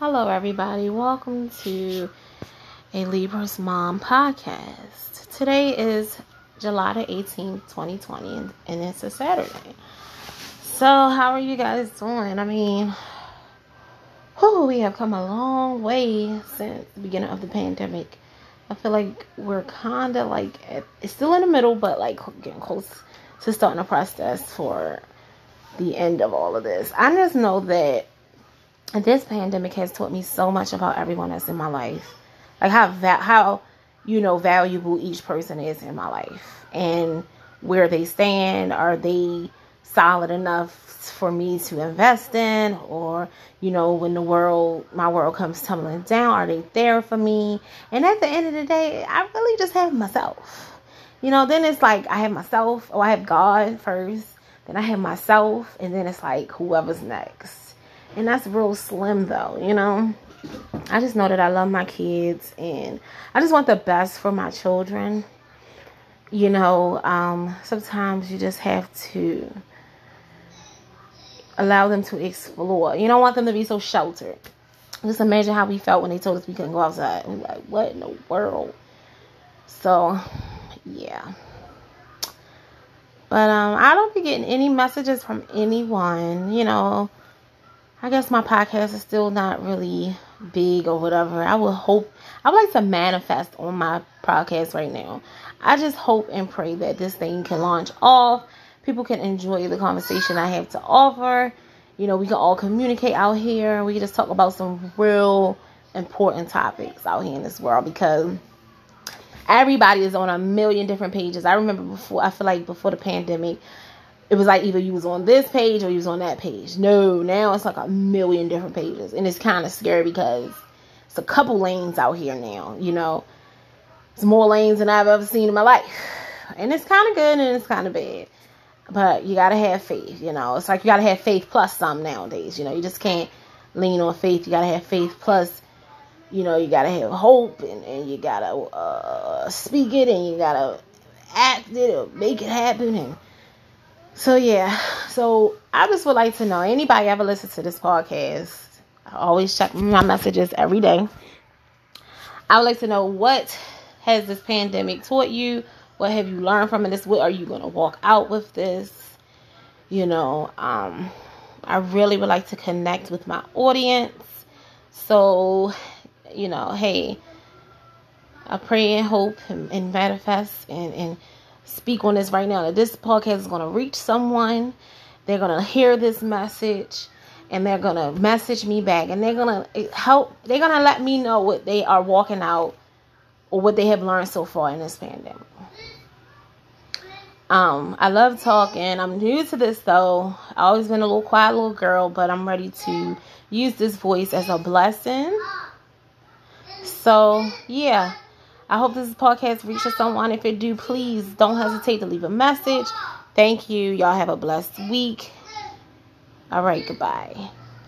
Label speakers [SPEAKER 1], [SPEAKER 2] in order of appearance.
[SPEAKER 1] Hello, everybody. Welcome to a Libra's Mom podcast. Today is July the 18th, 2020, and it's a Saturday. So, how are you guys doing? I mean, whew, we have come a long way since the beginning of the pandemic. I feel like we're kind of like, it's still in the middle, but like getting close to starting a process for the end of all of this. I just know that this pandemic has taught me so much about everyone that's in my life. Like how how you know valuable each person is in my life and where they stand. Are they solid enough for me to invest in? Or you know when the world my world comes tumbling down are they there for me? And at the end of the day i really just have myself. You know then it's like i have myself. Or oh, i have god first then i have myself and then it's like whoever's next and that's real slim though, you know. I just know that I love my kids and I just want the best for my children. You know, um, sometimes you just have to allow them to explore. You don't want them to be so sheltered. Just imagine how we felt when they told us we couldn't go outside. We like, what in the world? So, yeah. But um, I don't be getting any messages from anyone. You know, I guess my podcast is still not really big or whatever. I would hope, I would like to manifest on my podcast right now. I just hope and pray that this thing can launch off. People can enjoy the conversation I have to offer. You know, we can all communicate out here. We can just talk about some real important topics out here in this world because everybody is on a million different pages. I remember before, I feel like before the pandemic, it was like either you was on this page or you was on that page. No, now it's like a million different pages. And it's kind of scary because it's a couple lanes out here now, you know. It's more lanes than I've ever seen in my life. And it's kind of good and it's kind of bad. But you got to have faith, you know. It's like you got to have faith plus some nowadays, you know. You just can't lean on faith. You got to have faith plus, you know, you got to have hope and, and you got to uh, speak it and you got to act it or make it happen and so yeah, so I just would like to know anybody ever listen to this podcast. I always check my messages every day. I would like to know what has this pandemic taught you? What have you learned from? This what are you gonna walk out with this? You know, um, I really would like to connect with my audience. So, you know, hey, I pray and hope and, and manifest and, and speak on this right now that this podcast is going to reach someone. They're going to hear this message and they're going to message me back and they're going to help, they're going to let me know what they are walking out or what they have learned so far in this pandemic. Um, I love talking. I'm new to this though. I always been a little quiet little girl, but I'm ready to use this voice as a blessing. So, yeah. I hope this podcast reaches someone. If it do, please don't hesitate to leave a message. Thank you. Y'all have a blessed week. All right, goodbye.